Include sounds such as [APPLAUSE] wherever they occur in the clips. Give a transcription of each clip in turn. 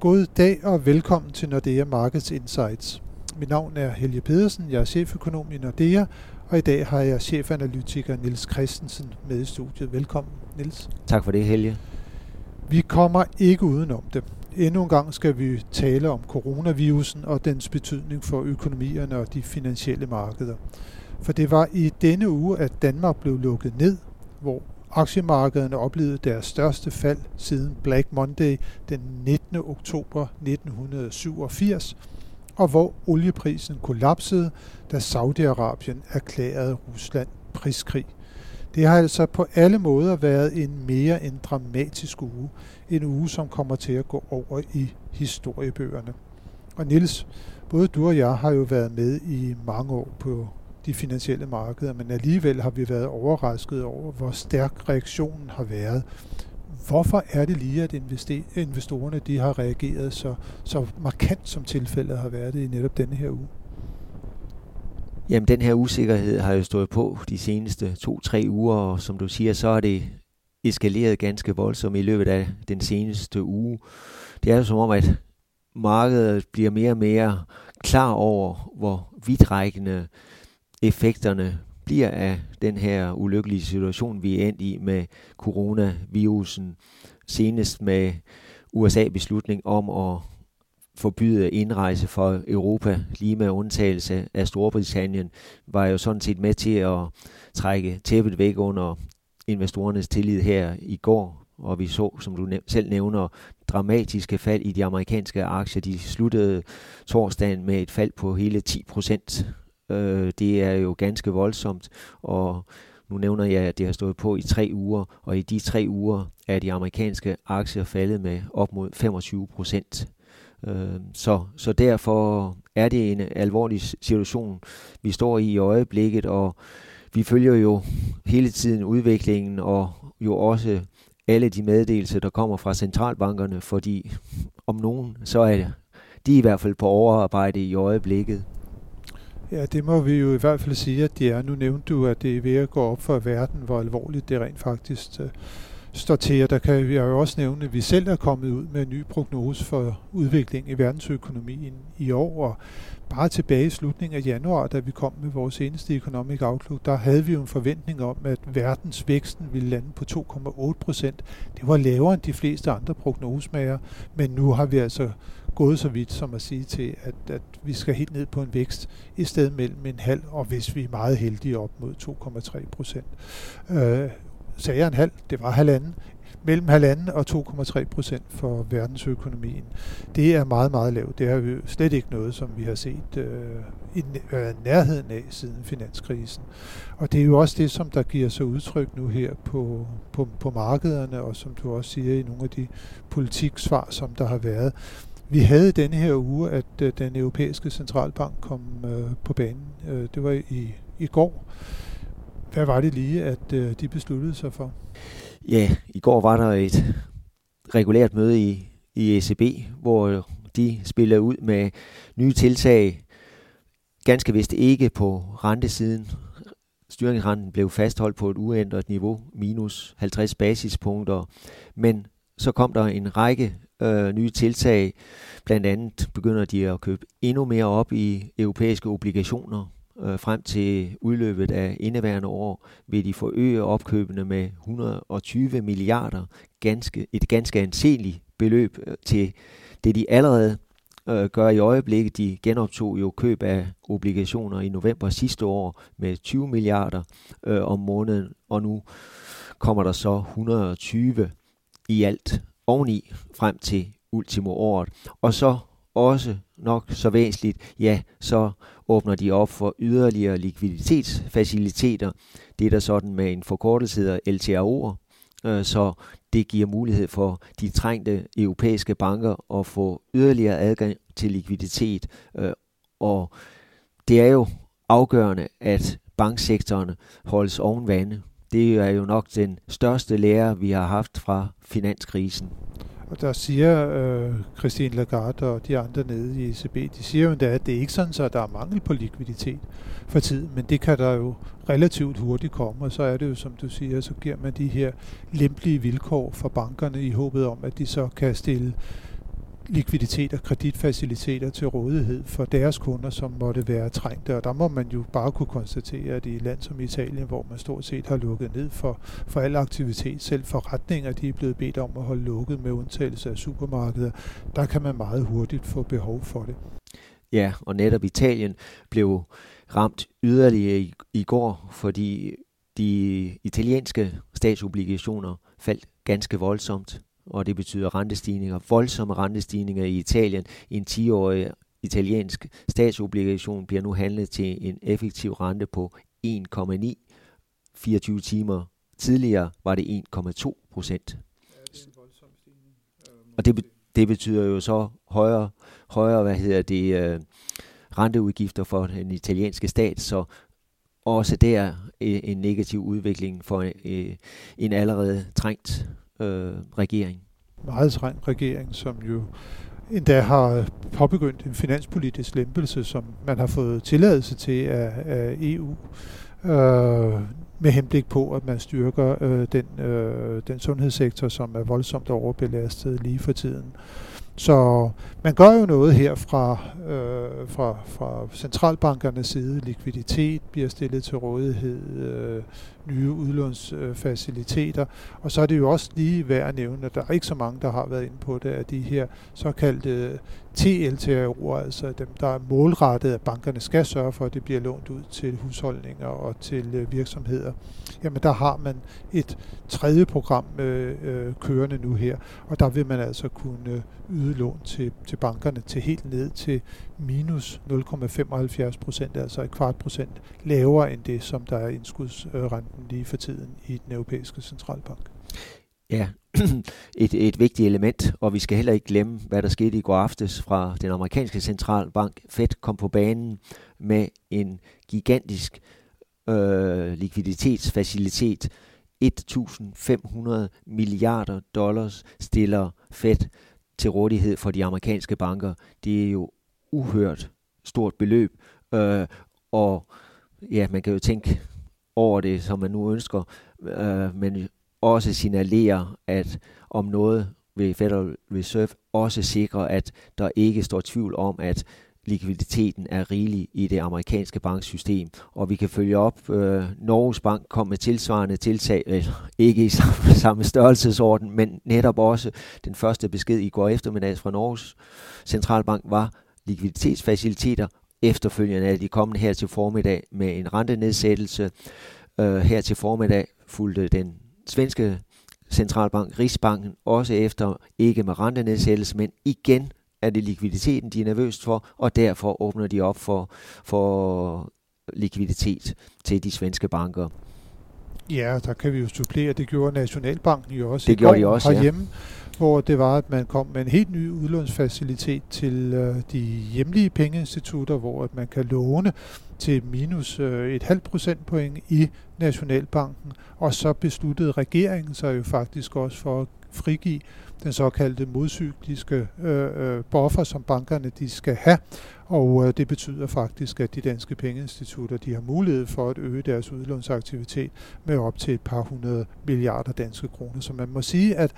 God dag og velkommen til Nordea Markets Insights. Mit navn er Helge Pedersen, jeg er cheføkonom i Nordea, og i dag har jeg chefanalytiker Nils Christensen med i studiet. Velkommen, Nils. Tak for det, Helge. Vi kommer ikke udenom det. Endnu en gang skal vi tale om coronavirusen og dens betydning for økonomierne og de finansielle markeder. For det var i denne uge, at Danmark blev lukket ned, hvor aktiemarkederne oplevede deres største fald siden Black Monday den 19. oktober 1987, og hvor olieprisen kollapsede, da Saudi-Arabien erklærede Rusland priskrig. Det har altså på alle måder været en mere end dramatisk uge. En uge, som kommer til at gå over i historiebøgerne. Og Nils, både du og jeg har jo været med i mange år på de finansielle markeder, men alligevel har vi været overrasket over, hvor stærk reaktionen har været. Hvorfor er det lige, at investorerne de har reageret så, så markant, som tilfældet har været i netop denne her uge? Jamen, den her usikkerhed har jo stået på de seneste to-tre uger, og som du siger, så er det eskaleret ganske voldsomt i løbet af den seneste uge. Det er jo som om, at markedet bliver mere og mere klar over, hvor vidtrækkende effekterne bliver af den her ulykkelige situation, vi er endt i med coronavirusen, senest med USA-beslutning om at forbyde indrejse for Europa, lige med undtagelse af Storbritannien, var jo sådan set med til at trække tæppet væk under investorernes tillid her i går, og vi så, som du selv nævner, dramatiske fald i de amerikanske aktier. De sluttede torsdagen med et fald på hele 10 procent. Øh, det er jo ganske voldsomt, og nu nævner jeg, at det har stået på i tre uger, og i de tre uger er de amerikanske aktier faldet med op mod 25 procent. Øh, så, så derfor er det en alvorlig situation, vi står i i øjeblikket, og vi følger jo hele tiden udviklingen, og jo også alle de meddelelser, der kommer fra centralbankerne, fordi om nogen, så er de i hvert fald på overarbejde i øjeblikket. Ja, det må vi jo i hvert fald sige, at det er. Nu nævnte du, at det er ved at gå op for verden, hvor alvorligt det rent faktisk øh, står til. Og der kan jeg jo også nævne, at vi selv er kommet ud med en ny prognose for udviklingen i verdensøkonomien i år. Og bare tilbage i slutningen af januar, da vi kom med vores seneste Economic Outlook, der havde vi jo en forventning om, at verdens væksten ville lande på 2,8 procent. Det var lavere end de fleste andre prognosemager, men nu har vi altså gået så vidt som at sige til, at, at vi skal helt ned på en vækst i stedet mellem en halv, og hvis vi er meget heldige op mod 2,3 procent. Øh, sagde jeg en halv, det var halvanden, mellem halvanden og 2,3 procent for verdensøkonomien. Det er meget, meget lavt. Det er jo slet ikke noget, som vi har set øh, i øh, nærheden af siden finanskrisen. Og det er jo også det, som der giver sig udtryk nu her på, på, på markederne, og som du også siger i nogle af de politiksvar, som der har været. Vi havde denne her uge, at øh, den europæiske centralbank kom øh, på banen. Øh, det var i, i går. Hvad var det lige, at øh, de besluttede sig for? Ja, i går var der et regulært møde i, i ECB, hvor øh, de spillede ud med nye tiltag. Ganske vist ikke på rentesiden. Styringsrenten blev fastholdt på et uændret niveau, minus 50 basispunkter. Men så kom der en række øh, nye tiltag. Blandt andet begynder de at købe endnu mere op i europæiske obligationer. Øh, frem til udløbet af indeværende år vil de forøge opkøbene med 120 milliarder, ganske, et ganske anseligt beløb øh, til det, de allerede øh, gør i øjeblikket. De genoptog jo køb af obligationer i november sidste år med 20 milliarder øh, om måneden, og nu kommer der så 120 i alt oveni frem til ultimo året. Og så også nok så væsentligt, ja, så åbner de op for yderligere likviditetsfaciliteter. Det er der sådan med en forkortelse hedder LTRO'er, øh, så det giver mulighed for de trængte europæiske banker at få yderligere adgang til likviditet. Øh, og det er jo afgørende, at banksektoren holdes oven vande. Det er jo nok den største lære, vi har haft fra finanskrisen. Og der siger øh, Christine Lagarde og de andre nede i ECB, de siger jo endda, at det er ikke sådan, at der er mangel på likviditet for tiden, men det kan der jo relativt hurtigt komme, og så er det jo, som du siger, så giver man de her lempelige vilkår for bankerne i håbet om, at de så kan stille likviditet og kreditfaciliteter til rådighed for deres kunder, som måtte være trængte. Og der må man jo bare kunne konstatere, at i et land som Italien, hvor man stort set har lukket ned for, for al aktivitet, selv forretninger, de er blevet bedt om at holde lukket med undtagelse af supermarkeder, der kan man meget hurtigt få behov for det. Ja, og netop Italien blev ramt yderligere i, i går, fordi de italienske statsobligationer faldt ganske voldsomt, og det betyder rentestigninger, voldsomme rentestigninger i Italien. En 10-årig italiensk statsobligation bliver nu handlet til en effektiv rente på 1,9 24 timer. Tidligere var det 1,2 procent. Og det, det betyder jo så højere, højere hvad hedder det, øh, renteudgifter for den italienske stat, så også der en negativ udvikling for øh, en allerede trængt øh, regering. Meget streng regering, som jo endda har øh, påbegyndt en finanspolitisk lempelse, som man har fået tilladelse til af, af EU, øh, med henblik på, at man styrker øh, den, øh, den sundhedssektor, som er voldsomt overbelastet lige for tiden. Så man gør jo noget her fra, øh, fra, fra centralbankernes side. Likviditet bliver stillet til rådighed, øh, nye udlånsfaciliteter. Og så er det jo også lige værd at nævne, at der er ikke så mange, der har været inde på det, at de her såkaldte TLTRO'er, altså dem, der er målrettet, at bankerne skal sørge for, at det bliver lånt ud til husholdninger og til øh, virksomheder. Jamen der har man et tredje program øh, øh, kørende nu her, og der vil man altså kunne øh, yde lån til, til bankerne til helt ned til minus 0,75 procent, altså et kvart procent lavere end det, som der er indskudsrenten lige for tiden i den europæiske centralbank. Ja, [CLEARS THROAT] et, et vigtigt element, og vi skal heller ikke glemme, hvad der skete i går aftes fra den amerikanske centralbank. Fed kom på banen med en gigantisk øh, likviditetsfacilitet. 1.500 milliarder dollars stiller Fed til rådighed for de amerikanske banker. Det er jo uhørt stort beløb, øh, og ja, man kan jo tænke over det, som man nu ønsker, øh, men også signalere, at om noget vil Federal Reserve også sikre, at der ikke står tvivl om, at likviditeten er rigelig i det amerikanske banksystem, og vi kan følge op. Øh, Norges Bank kom med tilsvarende tiltag, øh, ikke i samme, [LAUGHS] samme størrelsesorden, men netop også den første besked i går eftermiddag fra Norges centralbank var likviditetsfaciliteter. Efterfølgende er de kommet her til formiddag med en rentenedsættelse. Øh, her til formiddag fulgte den svenske centralbank, Rigsbanken, også efter ikke med rentenedsættelse, men igen er det likviditeten, de er nervøst for, og derfor åbner de op for, for likviditet til de svenske banker. Ja, der kan vi jo supplere. Det gjorde Nationalbanken jo også det gjorde de også, herhjemme, ja. hvor det var, at man kom med en helt ny udlånsfacilitet til øh, de hjemlige pengeinstitutter, hvor at man kan låne til minus øh, et halvt procentpoint i Nationalbanken, og så besluttede regeringen sig jo faktisk også for at frigive den såkaldte modcykliske øh, øh, buffer, som bankerne de skal have. Og øh, det betyder faktisk, at de danske pengeinstitutter de har mulighed for at øge deres udlånsaktivitet med op til et par hundrede milliarder danske kroner. Så man må sige, at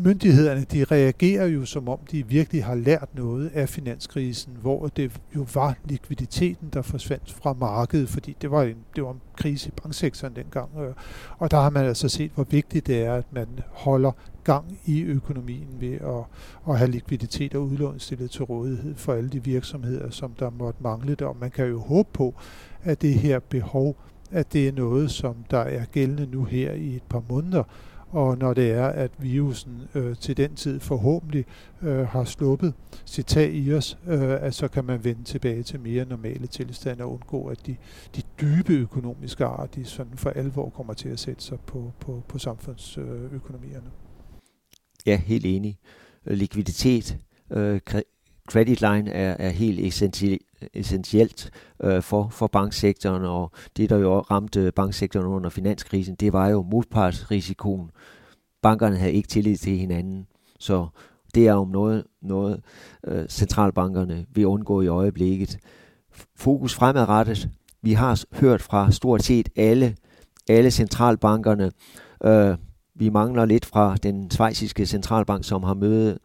myndighederne de reagerer jo som om de virkelig har lært noget af finanskrisen, hvor det jo var likviditeten, der forsvandt fra markedet, fordi det var en, det var en krise i banksektoren dengang. Øh, og der har man altså set, hvor vigtigt det er, at man holder gang i økonomien ved at, at have likviditet og udlån stillet til rådighed for alle de virksomheder, som der måtte mangle det. Og man kan jo håbe på, at det her behov, at det er noget, som der er gældende nu her i et par måneder, og når det er, at virusen øh, til den tid forhåbentlig øh, har sluppet sit tag i os, øh, at så kan man vende tilbage til mere normale tilstande og undgå, at de, de dybe økonomiske ar, de sådan for alvor kommer til at sætte sig på, på, på samfundsøkonomierne. Ja, helt enig. Likviditet, øh, credit line er, er helt essentielt essentielt øh, for, for banksektoren, og det, der jo ramte banksektoren under finanskrisen, det var jo modpartsrisikoen. Bankerne havde ikke tillid til hinanden, så det er om noget, noget øh, centralbankerne vil undgå i øjeblikket. Fokus fremadrettet. Vi har hørt fra stort set alle, alle centralbankerne. Øh, vi mangler lidt fra den svejsiske centralbank, som har møde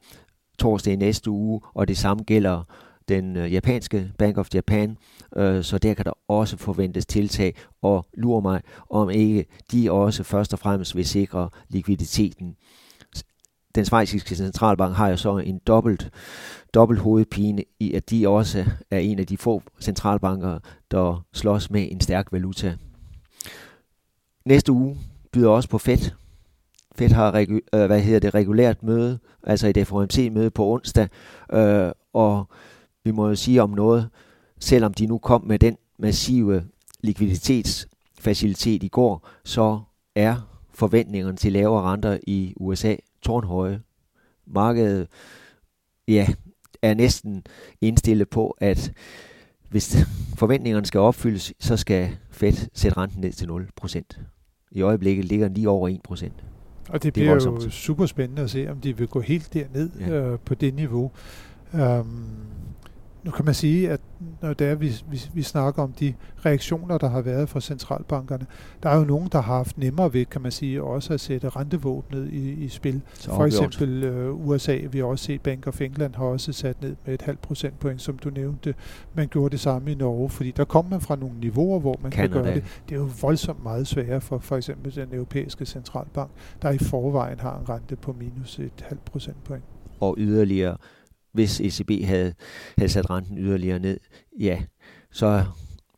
torsdag i næste uge, og det samme gælder den øh, japanske Bank of Japan, øh, så der kan der også forventes tiltag, og lurer mig, om ikke de også først og fremmest vil sikre likviditeten. Den svejsiske centralbank har jo så en dobbelt, dobbelt hovedpine i, at de også er en af de få centralbanker, der slås med en stærk valuta. Næste uge byder også på Fed. Fed har regu- øh, hvad hedder det, regulært møde, altså et FOMC-møde på onsdag, øh, og vi må jo sige om noget, selvom de nu kom med den massive likviditetsfacilitet i går, så er forventningerne til lavere renter i USA tårnhøje. Markedet ja, er næsten indstillet på, at hvis forventningerne skal opfyldes, så skal Fed sætte renten ned til 0%. I øjeblikket ligger den lige over 1%. Og det bliver det jo super spændende at se, om de vil gå helt derned ja. øh, på det niveau. Um, nu kan man sige, at når det er, vi, vi, vi snakker om de reaktioner, der har været fra centralbankerne, der er jo nogen, der har haft nemmere ved, kan man sige, også at sætte rentevåbnet i, i spil. Så For eksempel uh, USA, vi har også set Bank of England har også sat ned med et halvt procentpoint, som du nævnte. Man gjorde det samme i Norge, fordi der kom man fra nogle niveauer, hvor man Canada. kan gøre det. Det er jo voldsomt meget sværere for for eksempel den europæiske centralbank, der i forvejen har en rente på minus et halvt procentpoint. Og yderligere hvis ECB havde, havde sat renten yderligere ned, ja, så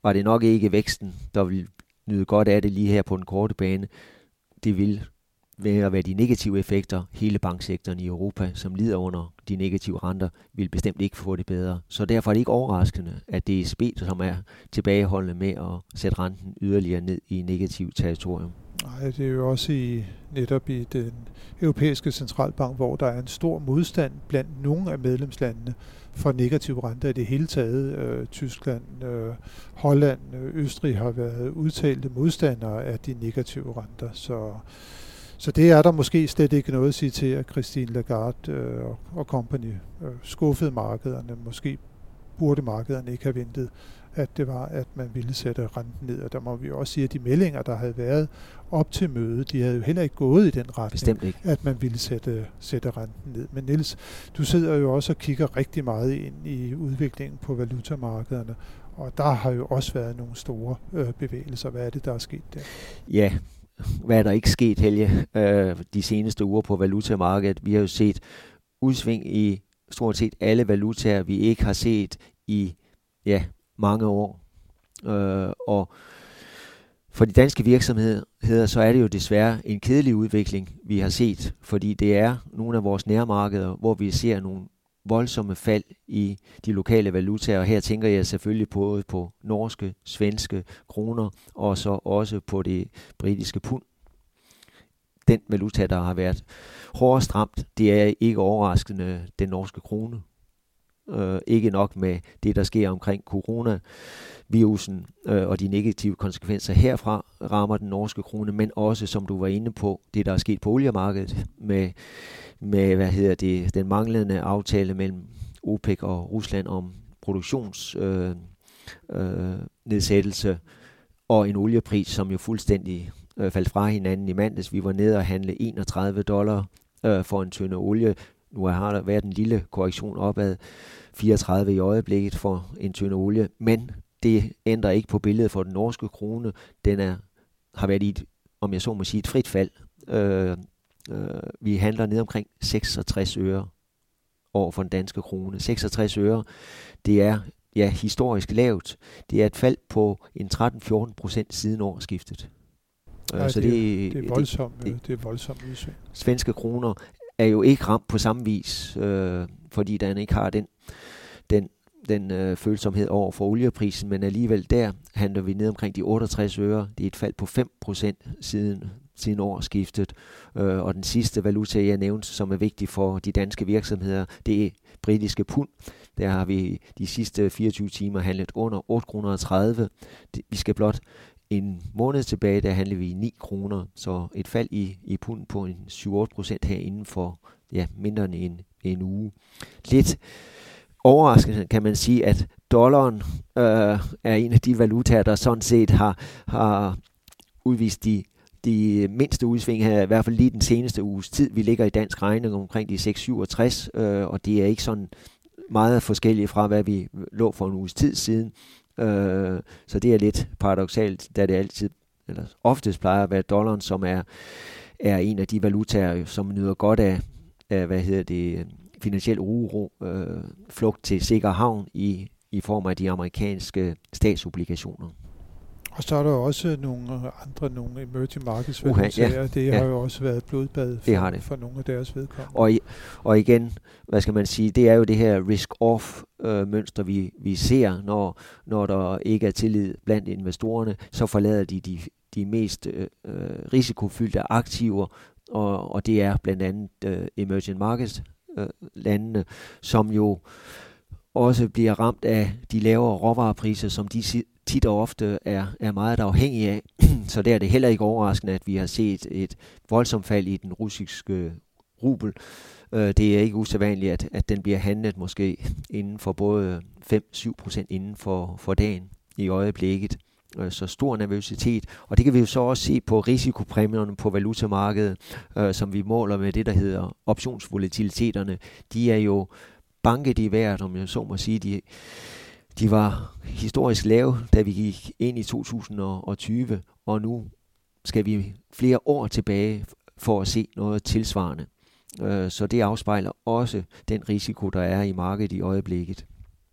var det nok ikke væksten, der ville nyde godt af det lige her på den korte bane. Det vil være, være de negative effekter. Hele banksektoren i Europa, som lider under de negative renter, vil bestemt ikke få det bedre. Så derfor er det ikke overraskende, at det er ECB, som er tilbageholdende med at sætte renten yderligere ned i negativt territorium. Nej, det er jo også i netop i den europæiske centralbank, hvor der er en stor modstand blandt nogle af medlemslandene for negative renter i det hele taget. Øh, Tyskland, øh, Holland, øh, Østrig har været udtalte modstandere af de negative renter. Så, så det er der måske slet ikke noget at sige til, at Christine Lagarde øh, og company øh, skuffede markederne. Måske burde markederne ikke have ventet at det var, at man ville sætte renten ned. Og der må vi også sige, at de meldinger, der havde været op til mødet, de havde jo heller ikke gået i den retning, Bestemt ikke. at man ville sætte, sætte renten ned. Men Niels, du sidder jo også og kigger rigtig meget ind i udviklingen på valutamarkederne, og der har jo også været nogle store øh, bevægelser. Hvad er det, der er sket der? Ja, hvad er der ikke sket, Helge, øh, de seneste uger på valutamarkedet? Vi har jo set udsving i stort set alle valutaer, vi ikke har set i ja, mange år. Øh, og for de danske virksomheder, så er det jo desværre en kedelig udvikling, vi har set, fordi det er nogle af vores nærmarkeder, hvor vi ser nogle voldsomme fald i de lokale valutaer, og her tænker jeg selvfølgelig både på norske, svenske kroner, og så også på det britiske pund. Den valuta, der har været hårdest ramt, det er ikke overraskende den norske krone. Øh, ikke nok med det, der sker omkring coronavirusen øh, og de negative konsekvenser herfra rammer den norske krone, men også, som du var inde på, det, der er sket på oliemarkedet med, med hvad hedder det, den manglende aftale mellem OPEC og Rusland om produktionsnedsættelse øh, øh, og en oliepris, som jo fuldstændig øh, faldt fra hinanden i mandags. Vi var nede og handle 31 dollar øh, for en tynde olie. Nu har der været en lille korrektion opad 34 i øjeblikket for en tynde olie, men det ændrer ikke på billedet for den norske krone. Den er, har været i et, om jeg så må sige, et frit fald. Øh, øh, vi handler ned omkring 66 øre over for den danske krone. 66 øre, det er ja, historisk lavt. Det er et fald på en 13-14 procent siden årsskiftet. Ja, så det, det, det er voldsomt, det, det, det er voldsomt udsving. Svenske kroner er jo ikke ramt på samme vis, øh, fordi den ikke har den, den, den øh, følsomhed over for olieprisen, men alligevel der handler vi ned omkring de 68 øre. Det er et fald på 5% siden, siden årsskiftet. Øh, og den sidste valuta, jeg nævnte, som er vigtig for de danske virksomheder, det er britiske pund. Der har vi de sidste 24 timer handlet under 8,30 kroner. Vi skal blot en måned tilbage, der handlede vi i 9 kroner, så et fald i, i pund på en 7-8 procent her inden for ja, mindre end en, en uge. Lidt overraskende kan man sige, at dollaren øh, er en af de valutaer, der sådan set har, har udvist de, de mindste udsving her, i hvert fald lige den seneste uges tid. Vi ligger i dansk regning omkring de 6,67, øh, og det er ikke sådan meget forskellige fra, hvad vi lå for en uges tid siden. Øh, så det er lidt paradoxalt, da det altid, eller oftest plejer at være dollaren, som er, er en af de valutaer, som nyder godt af, af hvad hedder det, finansiel uro, øh, flugt til sikker havn i, i form af de amerikanske statsobligationer. Og så er der også nogle andre nogle emerging markets uh, ja, Det ja. har jo også været blodbad for, det har det. for nogle af deres vedkommende. Og, og igen, hvad skal man sige, det er jo det her risk-off-mønster, øh, vi, vi ser, når, når der ikke er tillid blandt investorerne, så forlader de de, de mest øh, risikofyldte aktiver, og, og det er blandt andet øh, emerging markets øh, landene, som jo også bliver ramt af de lavere råvarepriser, som de tit og ofte er, er meget afhængige af. [CLEARS THROAT] Så der er det heller ikke overraskende, at vi har set et voldsomt fald i den russiske rubel. Øh, det er ikke usædvanligt, at, at den bliver handlet måske inden for både 5-7 procent inden for, for dagen i øjeblikket. Øh, så stor nervøsitet. Og det kan vi jo så også se på risikopræmierne på valutamarkedet, øh, som vi måler med det, der hedder optionsvolatiliteterne. De er jo banket i vejret, om jeg så må sige. De, de var historisk lave, da vi gik ind i 2020, og nu skal vi flere år tilbage for at se noget tilsvarende. Øh, så det afspejler også den risiko, der er i markedet i øjeblikket.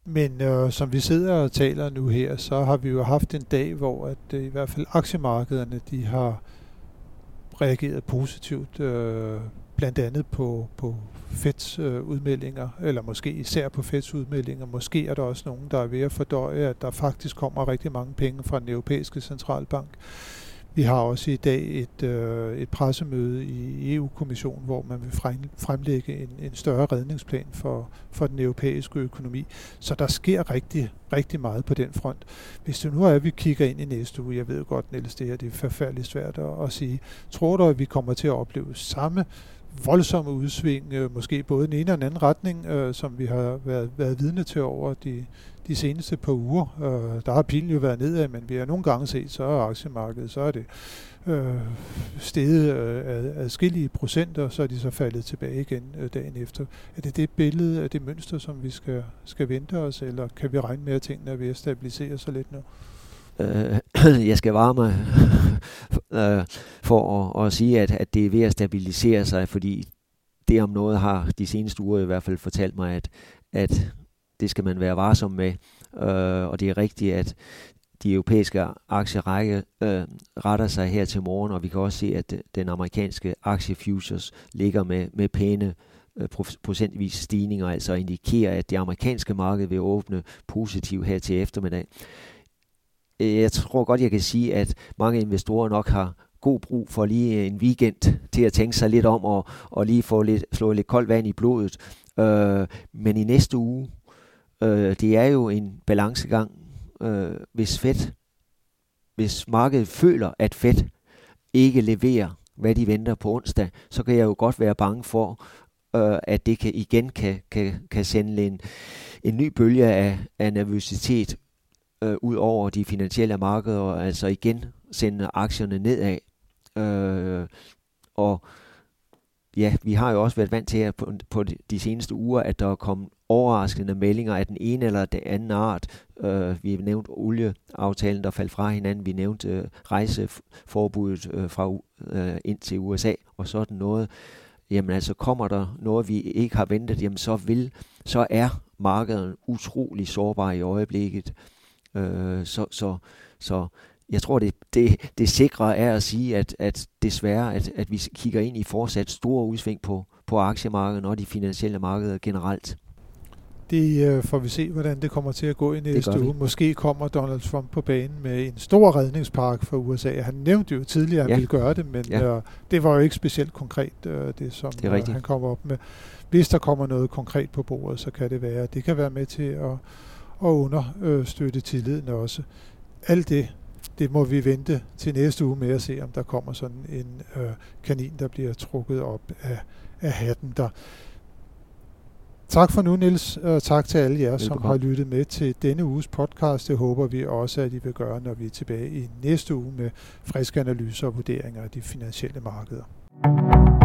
Men øh, som vi sidder og taler nu her, så har vi jo haft en dag, hvor at øh, i hvert fald aktiemarkederne de har reageret positivt, øh, blandt andet på, på Feds øh, udmeldinger, eller måske især på Feds udmeldinger. Måske er der også nogen, der er ved at fordøje, at der faktisk kommer rigtig mange penge fra den europæiske centralbank. Vi har også i dag et, øh, et pressemøde i EU-kommissionen, hvor man vil fremlægge en, en større redningsplan for, for den europæiske økonomi. Så der sker rigtig, rigtig meget på den front. Hvis det nu er, at vi kigger ind i næste uge, jeg ved godt, Niels, det her det er forfærdeligt svært at, at sige. Tror du, at vi kommer til at opleve samme voldsomme udsving, øh, måske både den ene og den anden retning, øh, som vi har været, været vidne til over de, de seneste par uger. Øh, der har pilen jo været nedad, men vi har nogle gange set, så er aktiemarkedet, så er det øh, steget øh, adskillige procenter, så er de så faldet tilbage igen øh, dagen efter. Er det det billede, af det mønster, som vi skal, skal vente os, eller kan vi regne med, at tingene er ved at stabilisere sig lidt nu? Øh, [CLEARS THROAT] jeg skal varme mig øh, for at, at sige, at, at det er ved at stabilisere sig, fordi det om noget har de seneste uger i hvert fald fortalt mig, at, at det skal man være varsom med. Øh, og det er rigtigt, at de europæiske aktierække øh, retter sig her til morgen, og vi kan også se, at den amerikanske aktiefutures ligger med, med pæne øh, procentvis stigninger, altså indikerer, at det amerikanske marked vil åbne positivt her til eftermiddag. Øh, jeg tror godt, jeg kan sige, at mange investorer nok har god brug for lige en weekend til at tænke sig lidt om og, og lige få lidt, slå lidt koldt vand i blodet. Øh, men i næste uge, øh, det er jo en balancegang. Øh, hvis Fed, hvis markedet føler, at Fed ikke leverer, hvad de venter på onsdag, så kan jeg jo godt være bange for, øh, at det kan igen kan, kan, kan sende en, en ny bølge af, af nervøsitet øh, ud over de finansielle markeder, og altså igen sende aktierne nedad. Øh, og ja, vi har jo også været vant til at på, på de seneste uger, at der er kommet overraskende meldinger af den ene eller den anden art. Øh, vi har nævnt olieaftalen, der faldt fra hinanden. Vi nævnte øh, rejseforbuddet øh, fra øh, ind til USA og sådan noget. Jamen altså, kommer der noget, vi ikke har ventet, jamen så vil, så er markedet utrolig sårbar i øjeblikket. Øh, så, så, så jeg tror, det, det, det sikre er at sige, at, at desværre, at, at vi kigger ind i fortsat store udsving på, på aktiemarkedet og de finansielle markeder generelt. Det øh, får vi se, hvordan det kommer til at gå i næste uge. Måske kommer Donald Trump på banen med en stor redningspark for USA. Han nævnte jo tidligere, at han ja. ville gøre det, men ja. øh, det var jo ikke specielt konkret, øh, det som det øh, han kommer op med. Hvis der kommer noget konkret på bordet, så kan det være, at det kan være med til at og understøtte tilliden også. Alt det, det må vi vente til næste uge med at se, om der kommer sådan en øh, kanin, der bliver trukket op af, af hatten der. Tak for nu, Nils, og tak til alle jer, Velbekomme. som har lyttet med til denne uges podcast. Det håber vi også, at I vil gøre, når vi er tilbage i næste uge med friske analyser og vurderinger af de finansielle markeder.